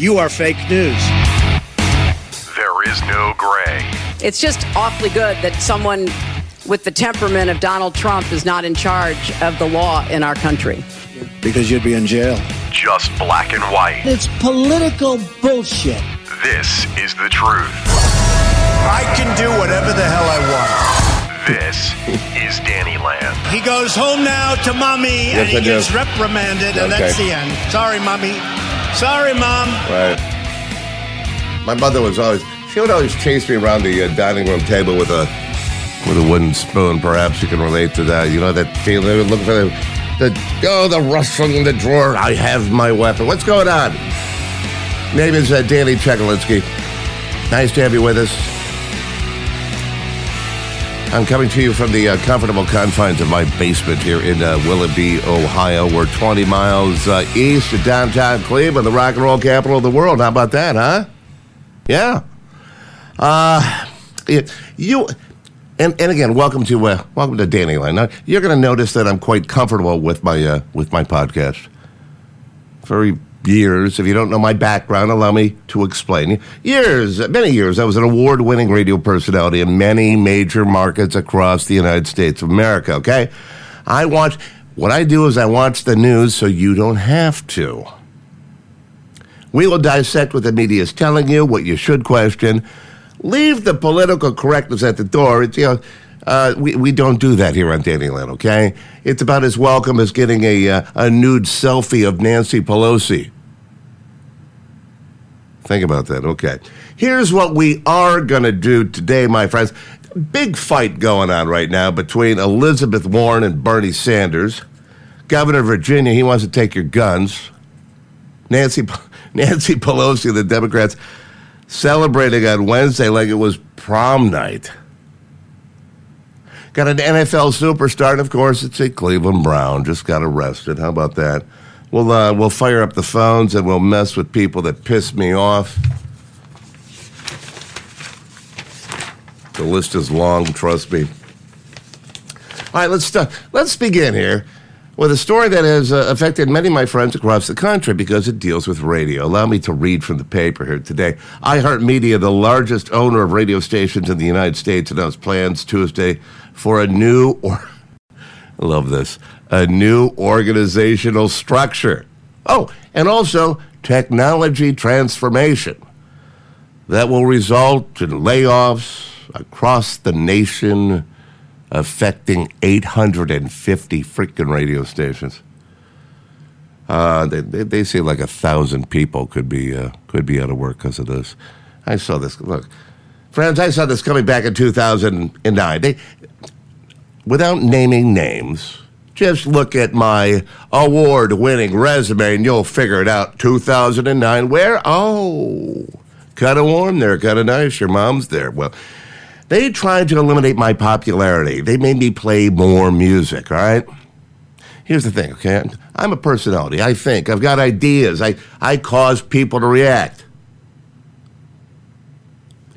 You are fake news. There is no gray. It's just awfully good that someone with the temperament of Donald Trump is not in charge of the law in our country. Because you'd be in jail. Just black and white. It's political bullshit. This is the truth. I can do whatever the hell I want. This is Danny Land. He goes home now to mommy and he gets reprimanded, and that's the end. Sorry, mommy. Sorry, mom. Right. My mother was always she would always chase me around the uh, dining room table with a with a wooden spoon. Perhaps you can relate to that. You know that feeling. Look for the the oh the rustling in the drawer. I have my weapon. What's going on? Name is uh, Danny Chekalinsky. Nice to have you with us. I'm coming to you from the uh, comfortable confines of my basement here in uh, Willoughby, Ohio. We're 20 miles uh, east of downtown Cleveland, the rock and roll capital of the world. How about that, huh? Yeah. Uh, y- you and, and again, welcome to uh, welcome to Danny Land. Now, you're going to notice that I'm quite comfortable with my uh, with my podcast. For years, if you don't know my background, allow me to explain. Years, many years, I was an award-winning radio personality in many major markets across the United States of America. Okay, I watch. What I do is I watch the news, so you don't have to. We will dissect what the media is telling you, what you should question. Leave the political correctness at the door. It's, you know, uh, we, we don't do that here on Dannyland, okay? It's about as welcome as getting a, uh, a nude selfie of Nancy Pelosi. Think about that, okay. Here's what we are going to do today, my friends. Big fight going on right now between Elizabeth Warren and Bernie Sanders. Governor of Virginia, he wants to take your guns. Nancy Nancy Pelosi, the Democrats, celebrating on Wednesday like it was prom night. Got an NFL superstar, and of course, it's a Cleveland Brown. Just got arrested. How about that? We'll uh, we'll fire up the phones and we'll mess with people that piss me off. The list is long. Trust me. All right, let's start. Let's begin here with a story that has uh, affected many of my friends across the country because it deals with radio. Allow me to read from the paper here today. iHeartMedia, the largest owner of radio stations in the United States, announced plans Tuesday for a new, or I love this, a new organizational structure. Oh, and also technology transformation that will result in layoffs across the nation affecting 850 freaking radio stations. Uh, they, they, they say like a thousand people could be uh, could be out of work because of this. I saw this. Look, friends, I saw this coming back in 2009. They, without naming names, just look at my award-winning resume and you'll figure it out. 2009. Where? Oh, kind of warm there, kind of nice. Your mom's there. Well. They tried to eliminate my popularity. They made me play more music, all right? Here's the thing, okay? I'm a personality. I think. I've got ideas. I, I cause people to react.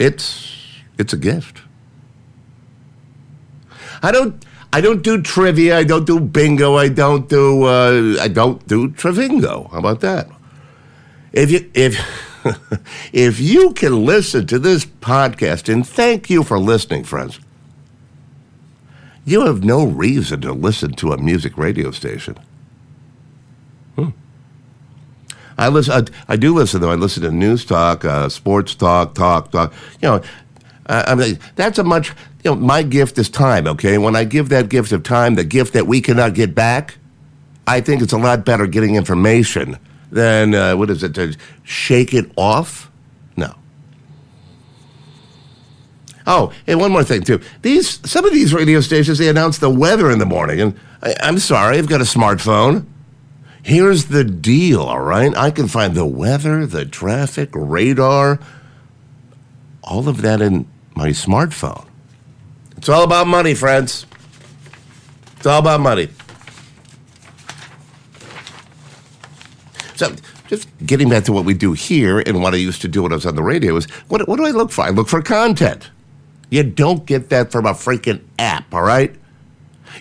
It's it's a gift. I don't I don't do trivia. I don't do bingo. I don't do uh, I don't do trivingo. How about that? If you if if you can listen to this podcast, and thank you for listening, friends, you have no reason to listen to a music radio station. Hmm. I listen. I, I do listen though. I listen to news talk, uh, sports talk, talk, talk. You know, uh, I mean that's a much. You know, my gift is time. Okay, when I give that gift of time, the gift that we cannot get back, I think it's a lot better getting information than uh, what is it to shake it off? No. Oh, and one more thing too. These some of these radio stations they announce the weather in the morning, and I, I'm sorry, I've got a smartphone. Here's the deal, all right? I can find the weather, the traffic, radar, all of that in my smartphone. It's all about money, friends. It's all about money. So, just getting back to what we do here and what I used to do when I was on the radio is what, what do I look for? I look for content. You don't get that from a freaking app, all right?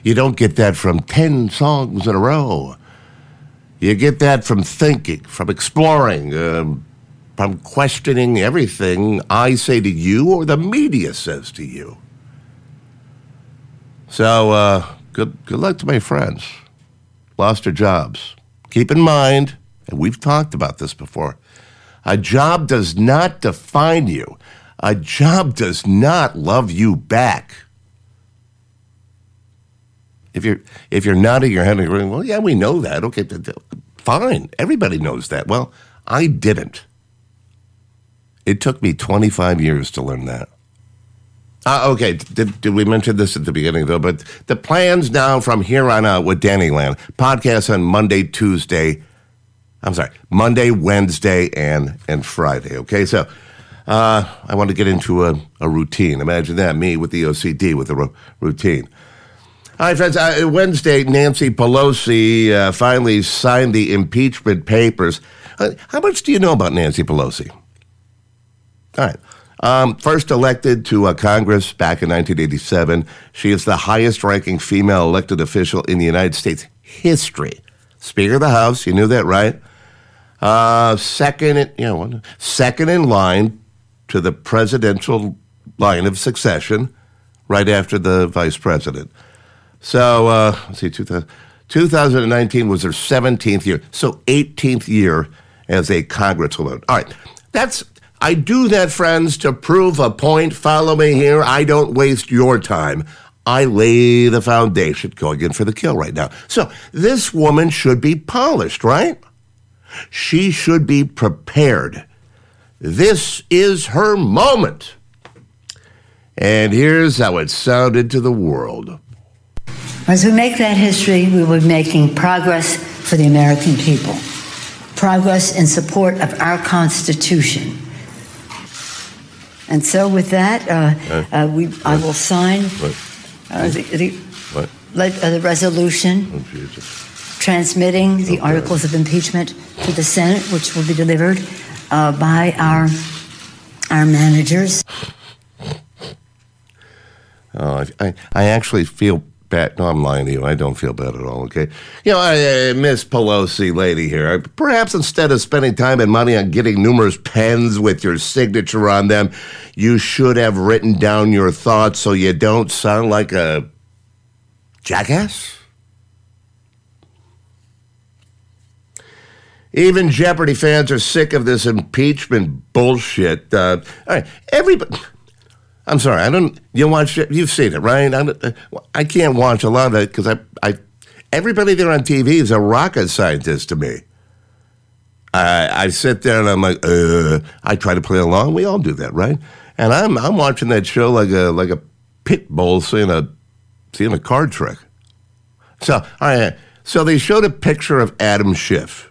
You don't get that from 10 songs in a row. You get that from thinking, from exploring, um, from questioning everything I say to you or the media says to you. So, uh, good, good luck to my friends. Lost their jobs. Keep in mind, and we've talked about this before, a job does not define you. A job does not love you back. If you're if you're nodding your head and going, well, yeah, we know that. Okay, fine. Everybody knows that. Well, I didn't. It took me 25 years to learn that. Uh, okay, did, did we mention this at the beginning though? But the plans now from here on out with Danny Land podcast on Monday, Tuesday. I'm sorry, Monday, Wednesday, and and Friday. Okay, so uh, I want to get into a, a routine. Imagine that me with the OCD with a ro- routine. All right, friends. Uh, Wednesday, Nancy Pelosi uh, finally signed the impeachment papers. Uh, how much do you know about Nancy Pelosi? All right. Um, first elected to uh, Congress back in 1987, she is the highest ranking female elected official in the United States history. Speaker of the House, you knew that, right? Uh, second, you know, second in line to the presidential line of succession, right after the vice president. So, uh, let's see, 2000, 2019 was her 17th year, so 18th year as a congresswoman. All right, that's I do that, friends, to prove a point. Follow me here. I don't waste your time. I lay the foundation going in for the kill right now. So this woman should be polished, right? She should be prepared. This is her moment. And here's how it sounded to the world. As we make that history, we will be making progress for the American people, progress in support of our Constitution. And so, with that, uh, uh, we, I will sign uh, the, the, uh, the resolution transmitting the articles of impeachment to the Senate, which will be delivered uh, by our our managers. Oh, I, I actually feel bad. No, I'm lying to you. I don't feel bad at all, okay? You know, I, uh, Miss Pelosi lady here, perhaps instead of spending time and money on getting numerous pens with your signature on them, you should have written down your thoughts so you don't sound like a jackass. Even Jeopardy fans are sick of this impeachment bullshit. Uh, all right, everybody. I'm sorry, I don't. You watch? You've seen it, right? I, don't- I can't watch a lot of it because I, I, everybody there on TV is a rocket scientist to me. I, I sit there and I'm like, uh, I try to play along. We all do that, right? And I'm, I'm watching that show like a, like a pit bull seeing a, seeing a card trick. So, all right, so they showed a picture of Adam Schiff.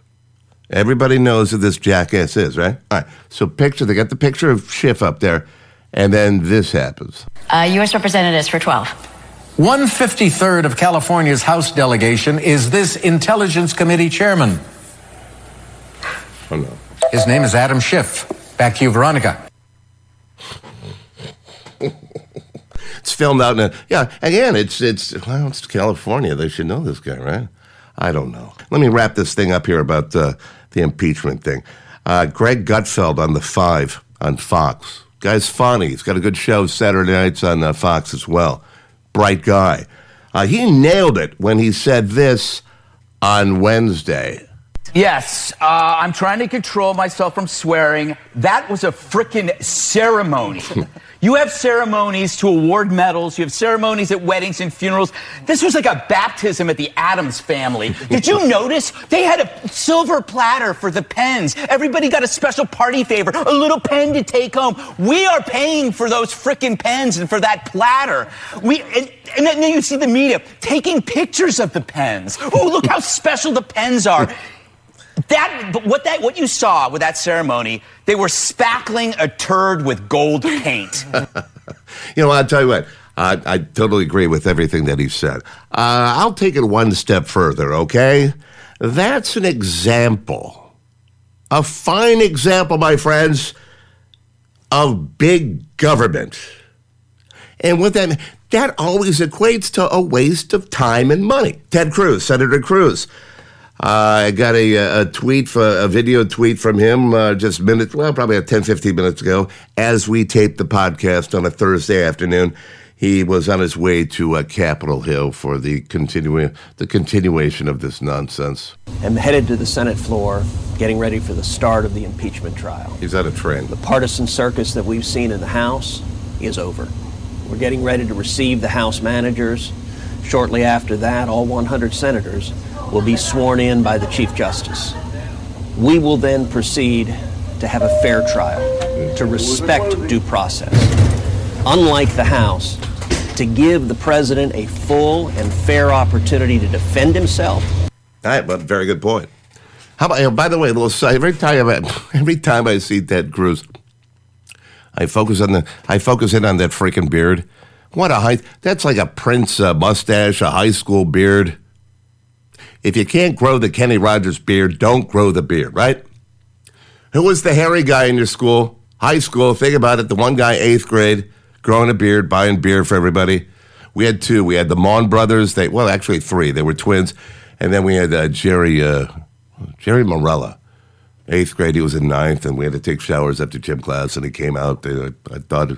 Everybody knows who this jackass is, right? All right. So picture, they got the picture of Schiff up there, and then this happens. Uh, U.S. Representatives for 12. One fifty third of California's House delegation is this Intelligence Committee chairman. Oh no. His name is Adam Schiff. Back to you, Veronica. It's filmed out in a, yeah, again, it's, it's, well, it's California. They should know this guy, right? I don't know. Let me wrap this thing up here about uh, the impeachment thing. Uh, Greg Gutfeld on the Five on Fox. Guy's funny. He's got a good show Saturday nights on uh, Fox as well. Bright guy. Uh, he nailed it when he said this on Wednesday. Yes, uh, I'm trying to control myself from swearing. That was a frickin' ceremony. you have ceremonies to award medals, you have ceremonies at weddings and funerals. This was like a baptism at the Addams family. Did you notice? They had a silver platter for the pens. Everybody got a special party favor, a little pen to take home. We are paying for those frickin' pens and for that platter. We and, and then you see the media taking pictures of the pens. Oh, look how special the pens are. That, but what that, what you saw with that ceremony, they were spackling a turd with gold paint. You know, I'll tell you what. I, I totally agree with everything that he said. Uh, I'll take it one step further, okay? That's an example, a fine example, my friends, of big government. And what that that always equates to a waste of time and money. Ted Cruz, Senator Cruz. Uh, I got a, a tweet, for, a video tweet from him uh, just minutes, well, probably 10, 15 minutes ago, as we taped the podcast on a Thursday afternoon. He was on his way to uh, Capitol Hill for the continu- the continuation of this nonsense. I'm headed to the Senate floor, getting ready for the start of the impeachment trial. He's on a train. The partisan circus that we've seen in the House is over. We're getting ready to receive the House managers. Shortly after that, all 100 senators will be sworn in by the Chief Justice. We will then proceed to have a fair trial, to respect due process. Unlike the House, to give the president a full and fair opportunity to defend himself. All right, but very good point. How about, you know, by the way, little side, every time I, every time I see Ted Cruz, I focus on the, I focus in on that freaking beard. What a high, that's like a Prince uh, mustache, a high school beard. If you can't grow the Kenny Rogers beard, don't grow the beard, right? Who was the hairy guy in your school? High school, think about it. The one guy, eighth grade, growing a beard, buying beer for everybody. We had two. We had the Mon brothers. They well, actually three. They were twins, and then we had uh, Jerry uh, Jerry Morella, eighth grade. He was in ninth, and we had to take showers after gym class. And he came out. I, I thought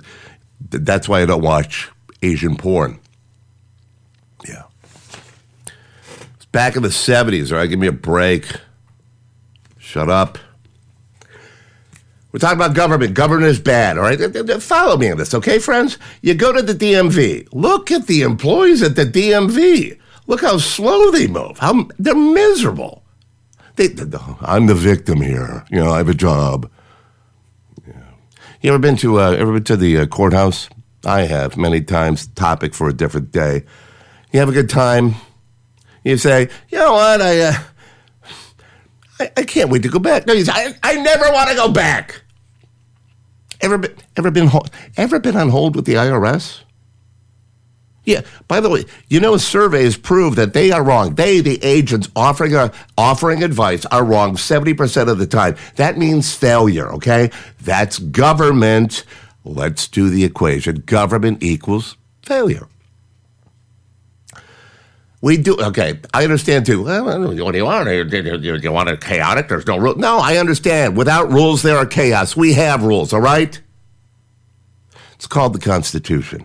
that's why I don't watch Asian porn. Yeah, it's back in the seventies. All right, give me a break. Shut up. We're talking about government. Government is bad, all right? Follow me on this, okay, friends? You go to the DMV. Look at the employees at the DMV. Look how slow they move. How they're miserable. They, I'm the victim here. You know, I have a job. You ever been to uh, ever been to the uh, courthouse? I have many times. Topic for a different day. You have a good time. You say, you know what? I uh, I, I, can't wait to go back. No, you say, I, I never want to go back. Ever been ever been ever been on hold with the IRS? Yeah. By the way, you know surveys prove that they are wrong. They, the agents offering a, offering advice, are wrong seventy percent of the time. That means failure. Okay, that's government. Let's do the equation. Government equals failure. We do okay. I understand too. What do you want? You, you want it chaotic? There's no rule. No, I understand. Without rules, there are chaos. We have rules. All right. It's called the Constitution.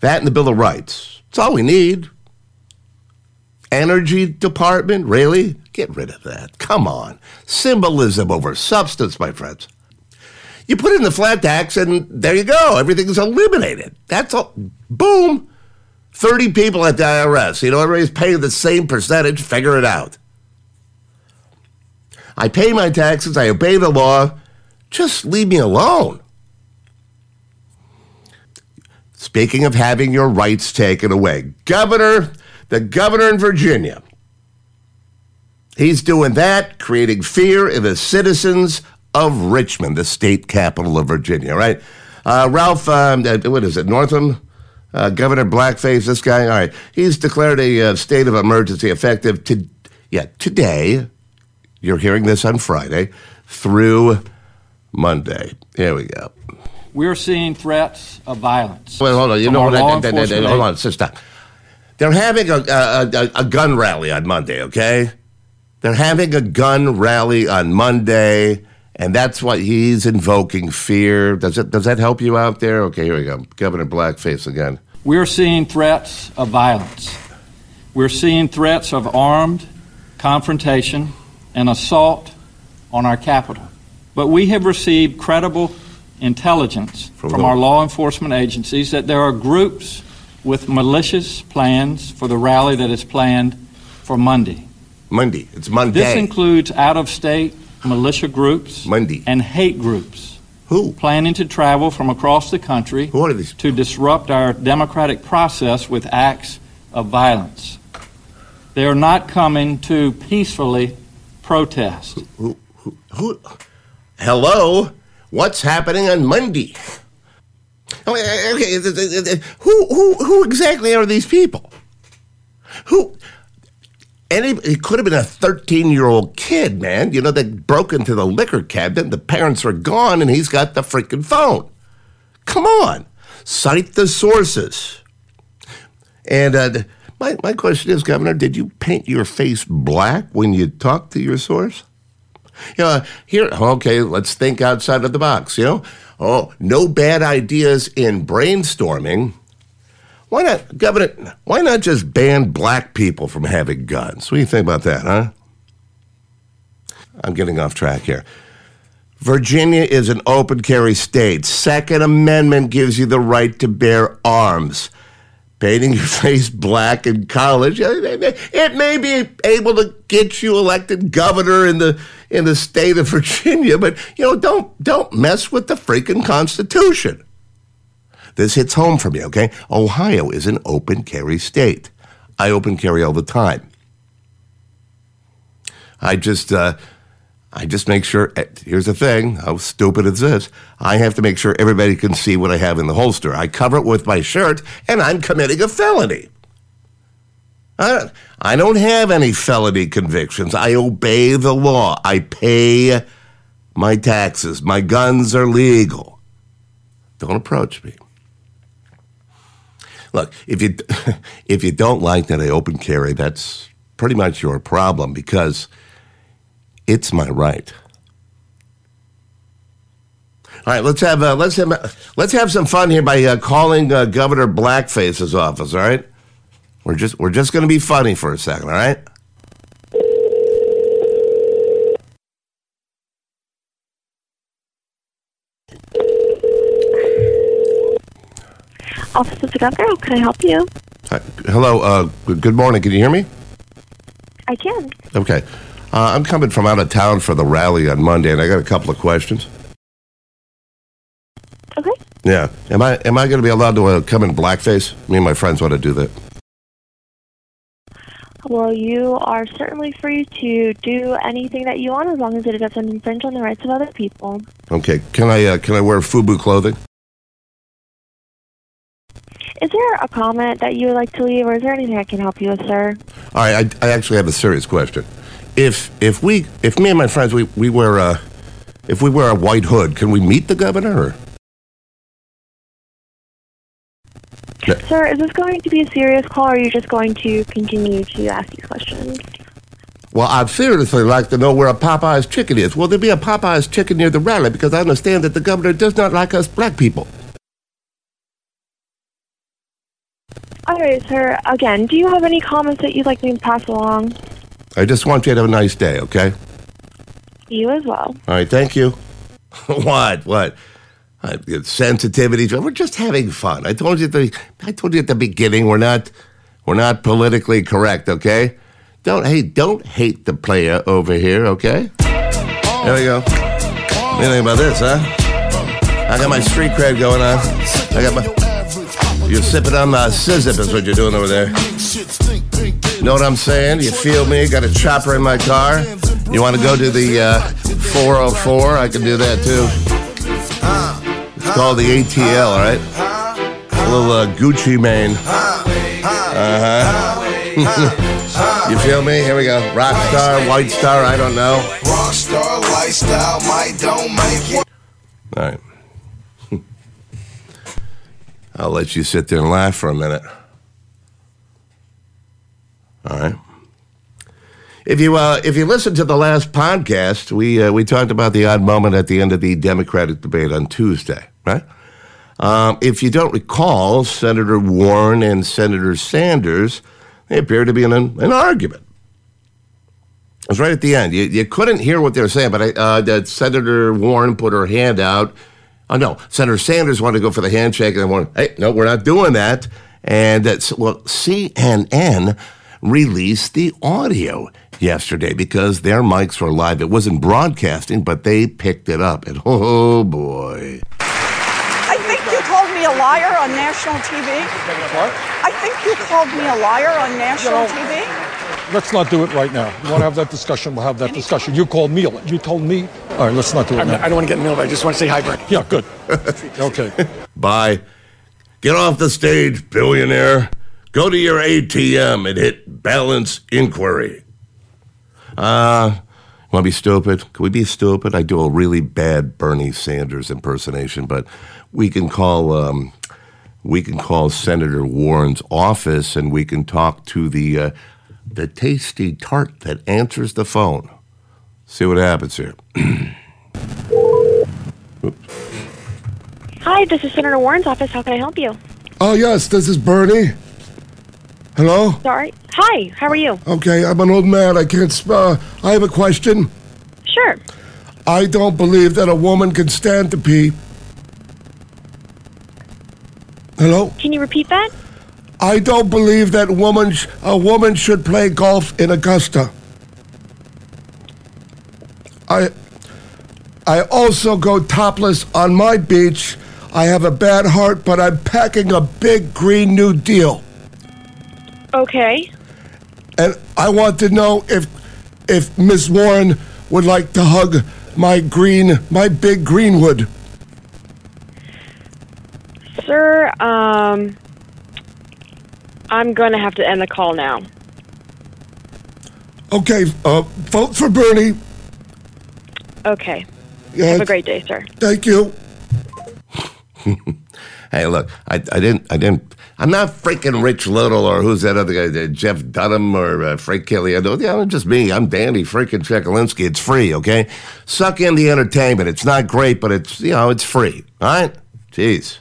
That and the Bill of Rights. That's all we need. Energy Department, really? Get rid of that. Come on. Symbolism over substance, my friends. You put in the flat tax, and there you go. Everything's eliminated. That's all. Boom. 30 people at the IRS. You know, everybody's paying the same percentage. Figure it out. I pay my taxes. I obey the law. Just leave me alone. Speaking of having your rights taken away, Governor, the governor in Virginia, he's doing that, creating fear in the citizens of Richmond, the state capital of Virginia, right? Uh, Ralph, um, what is it, Northam? Uh, Governor Blackface, this guy, all right, he's declared a uh, state of emergency effective to, yeah, today. You're hearing this on Friday through Monday. Here we go. We're seeing threats of violence. Wait, hold on. You know what? hold on. Sit Stop. They're having a, a, a gun rally on Monday. Okay, they're having a gun rally on Monday, and that's what he's invoking fear. Does it? Does that help you out there? Okay, here we go. Governor Blackface again. We're seeing threats of violence. We're seeing threats of armed confrontation and assault on our capital. But we have received credible intelligence from, from our law enforcement agencies that there are groups with malicious plans for the rally that is planned for Monday. Monday. It's Monday. This includes out of state militia groups Monday. and hate groups. Who? Planning to travel from across the country Who are these? to disrupt our democratic process with acts of violence. They are not coming to peacefully protest. Who, who, who, hello? What's happening on Monday? Oh, eh, eh, okay, eh, who, who, who exactly are these people? Who? Any, it could have been a 13 year old kid, man. You know, they broke into the liquor cabinet, the parents are gone, and he's got the freaking phone. Come on, cite the sources. And uh, my, my question is, Governor, did you paint your face black when you talked to your source? You know, here, okay, let's think outside of the box, you know? Oh, no bad ideas in brainstorming. Why not, Governor, why not just ban black people from having guns? What do you think about that, huh? I'm getting off track here. Virginia is an open carry state. Second Amendment gives you the right to bear arms. Painting your face black in college, uh, it may be able to get you elected governor in the in the state of Virginia, but you know, don't don't mess with the freaking Constitution. This hits home for me, okay? Ohio is an open carry state. I open carry all the time. I just uh, I just make sure. eh, Here's the thing: how stupid is this? I have to make sure everybody can see what I have in the holster. I cover it with my shirt, and I'm committing a felony. I I don't have any felony convictions. I obey the law. I pay my taxes. My guns are legal. Don't approach me. Look, if you if you don't like that I open carry, that's pretty much your problem because it's my right. All right, let's have uh, let's have let's have some fun here by uh, calling uh, Governor Blackface's office. All right, we're just we're just going to be funny for a second. All right. Office of the Governor, how can I help you? Hi. Hello. Uh, good good morning. Can you hear me? I can. Okay. Uh, I'm coming from out of town for the rally on Monday, and I got a couple of questions. Okay. Yeah. Am I am I going to be allowed to uh, come in blackface? Me and my friends want to do that. Well, you are certainly free to do anything that you want as long as it doesn't infringe on the rights of other people. Okay. Can I uh, can I wear FUBU clothing? Is there a comment that you would like to leave, or is there anything I can help you with, sir? All right. I, I actually have a serious question. If if we if me and my friends we we wear a if we wear a white hood, can we meet the governor? Or? No. Sir, is this going to be a serious call, or are you just going to continue to ask these questions? Well, I'd seriously like to know where a Popeye's chicken is. Will there be a Popeye's chicken near the rally? Because I understand that the governor does not like us black people. All right, sir. Again, do you have any comments that you'd like me to pass along? I just want you to have a nice day, okay? You as well. All right, thank you. what? What? Uh, I, sensitivity. We're just having fun. I told you at the I told you at the beginning we're not we're not politically correct, okay? Don't hey, don't hate the player over here, okay? There we go. What do you think about this, huh? I got my street cred going on. I got my You're sipping on the sizzip is what you're doing over there. Know what I'm saying? You feel me? Got a chopper in my car. You want to go to the uh, 404? I can do that too. It's called the ATL, all right? A little uh, Gucci Mane. Uh huh. you feel me? Here we go. Rock star, white star, I don't know. Rockstar lifestyle might don't make it. All right. I'll let you sit there and laugh for a minute. All right. If you uh, if you listen to the last podcast, we uh, we talked about the odd moment at the end of the Democratic debate on Tuesday, right? Um, if you don't recall, Senator Warren and Senator Sanders they appeared to be in an, an argument. It was right at the end. You, you couldn't hear what they were saying, but I, uh, Senator Warren put her hand out. Oh no, Senator Sanders wanted to go for the handshake, and I wanted, hey, no, we're not doing that. And that's well, CNN released the audio yesterday because their mics were live. It wasn't broadcasting, but they picked it up. And oh boy. I think you called me a liar on national TV. What? I think you called me a liar on national TV. Let's not do it right now. You want to have that discussion? We'll have that discussion. You called me. You told me. All right, let's not do it I'm now. not- I don't want to get in the middle of it. I just want to say hi, Bernie. Yeah, good. okay. Bye. Get off the stage, billionaire. Go to your ATM and hit balance inquiry. Uh, want to be stupid? Can we be stupid? I do a really bad Bernie Sanders impersonation, but we can call um, we can call Senator Warren's office and we can talk to the uh, the tasty tart that answers the phone. See what happens here. Hi, this is Senator Warren's office. How can I help you? Oh, yes, this is Bernie. Hello? Sorry. Hi, how are you? Okay, I'm an old man. I can't spell. Uh, I have a question. Sure. I don't believe that a woman can stand to pee. Hello? Can you repeat that? I don't believe that woman sh- a woman should play golf in Augusta. I I also go topless on my beach. I have a bad heart, but I'm packing a big green new deal. Okay. And I want to know if if Miss Warren would like to hug my green my big greenwood. Sir, um, I'm going to have to end the call now. Okay, uh, vote for Bernie. Okay. Yes. Have a great day, sir. Thank you. hey, look, I, I didn't, I didn't, I'm not freaking Rich Little or who's that other guy, uh, Jeff Dunham or uh, Frank Kelly. I don't, yeah, I'm just me. I'm Danny freaking Chekalinsky. It's free, okay? Suck in the entertainment. It's not great, but it's, you know, it's free. All right? Jeez.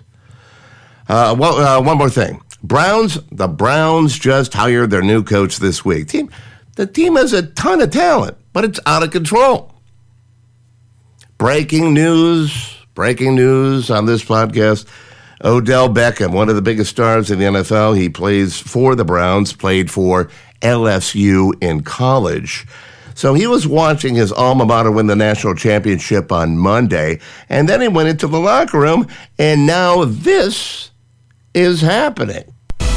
Uh, well, uh, one more thing. Browns, the Browns just hired their new coach this week. Team, the team has a ton of talent, but it's out of control. Breaking news, breaking news on this podcast. Odell Beckham, one of the biggest stars in the NFL, he plays for the Browns, played for LSU in college. So he was watching his alma mater win the national championship on Monday, and then he went into the locker room, and now this is happening.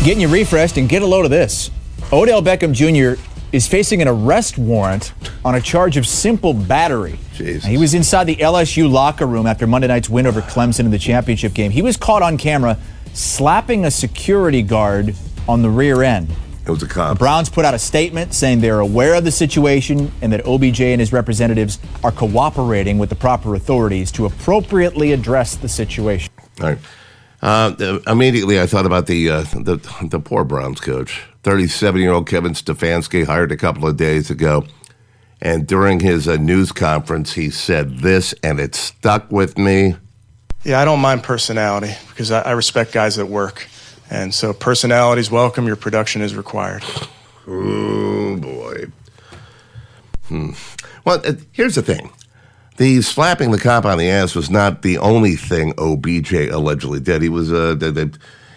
Getting you refreshed and get a load of this. Odell Beckham Jr. is facing an arrest warrant on a charge of simple battery. He was inside the LSU locker room after Monday night's win over Clemson in the championship game. He was caught on camera slapping a security guard on the rear end. It was a cop. The Browns put out a statement saying they're aware of the situation and that OBJ and his representatives are cooperating with the proper authorities to appropriately address the situation. All right. Uh, immediately, I thought about the, uh, the the poor Browns coach, thirty-seven-year-old Kevin Stefanski, hired a couple of days ago, and during his uh, news conference, he said this, and it stuck with me. Yeah, I don't mind personality because I, I respect guys that work, and so personality is welcome. Your production is required. Oh boy. Hmm. Well, uh, here's the thing. The slapping the cop on the ass was not the only thing OBJ allegedly did. He was uh,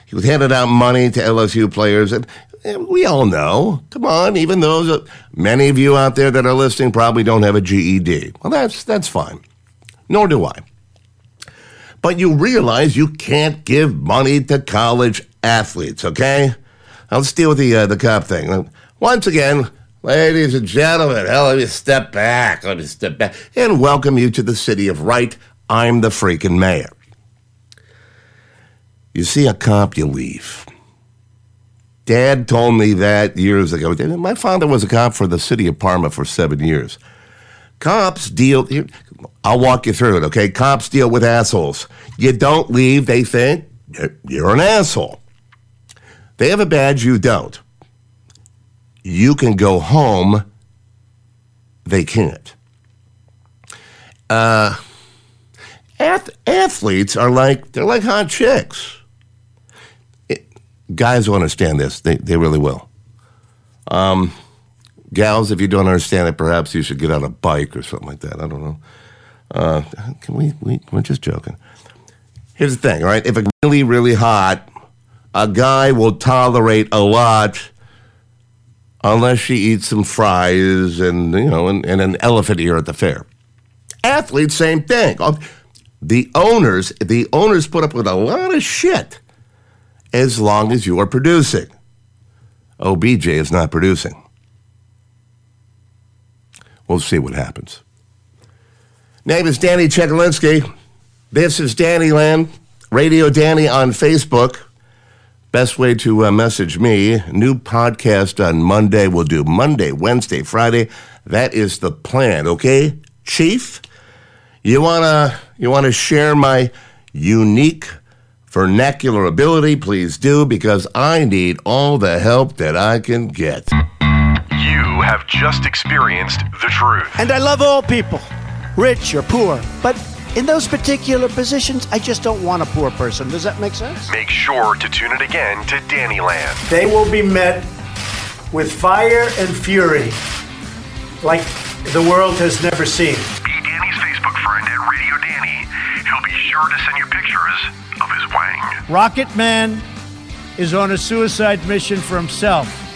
he was handing out money to LSU players, and, and we all know. Come on, even those uh, many of you out there that are listening probably don't have a GED. Well, that's that's fine. Nor do I. But you realize you can't give money to college athletes, okay? Now let's deal with the uh, the cop thing. Once again, Ladies and gentlemen, hell, let me step back. Let me step back and welcome you to the city of right. I'm the freaking mayor. You see a cop, you leave. Dad told me that years ago. My father was a cop for the city of Parma for seven years. Cops deal, I'll walk you through it, okay? Cops deal with assholes. You don't leave, they think you're an asshole. They have a badge, you don't you can go home, they can't. Uh, ath- athletes are like they're like hot chicks. It, guys will understand this; they they really will. Um, gals, if you don't understand it, perhaps you should get on a bike or something like that. I don't know. Uh, can we, we? We're just joking. Here's the thing, all right? If it's really, really hot, a guy will tolerate a lot unless she eats some fries and you know and, and, an elephant ear at the fair. Athletes, same thing. The owners, the owners put up with a lot of shit as long as you are producing. OBJ is not producing. We'll see what happens. Name is Danny Chekalinsky. This is Danny Land, Radio Danny on Facebook. Best way to uh, message me. New podcast on Monday. We'll do Monday, Wednesday, Friday. That is the plan, okay? Chief, you wanna you wanna share my unique vernacular ability, please do because I need all the help that I can get. You have just experienced the truth. And I love all people, rich or poor. But in those particular positions, I just don't want a poor person. Does that make sense? Make sure to tune in again to Danny Land. They will be met with fire and fury like the world has never seen. Be Danny's Facebook friend at Radio Danny. He'll be sure to send you pictures of his wang. Rocket Man is on a suicide mission for himself.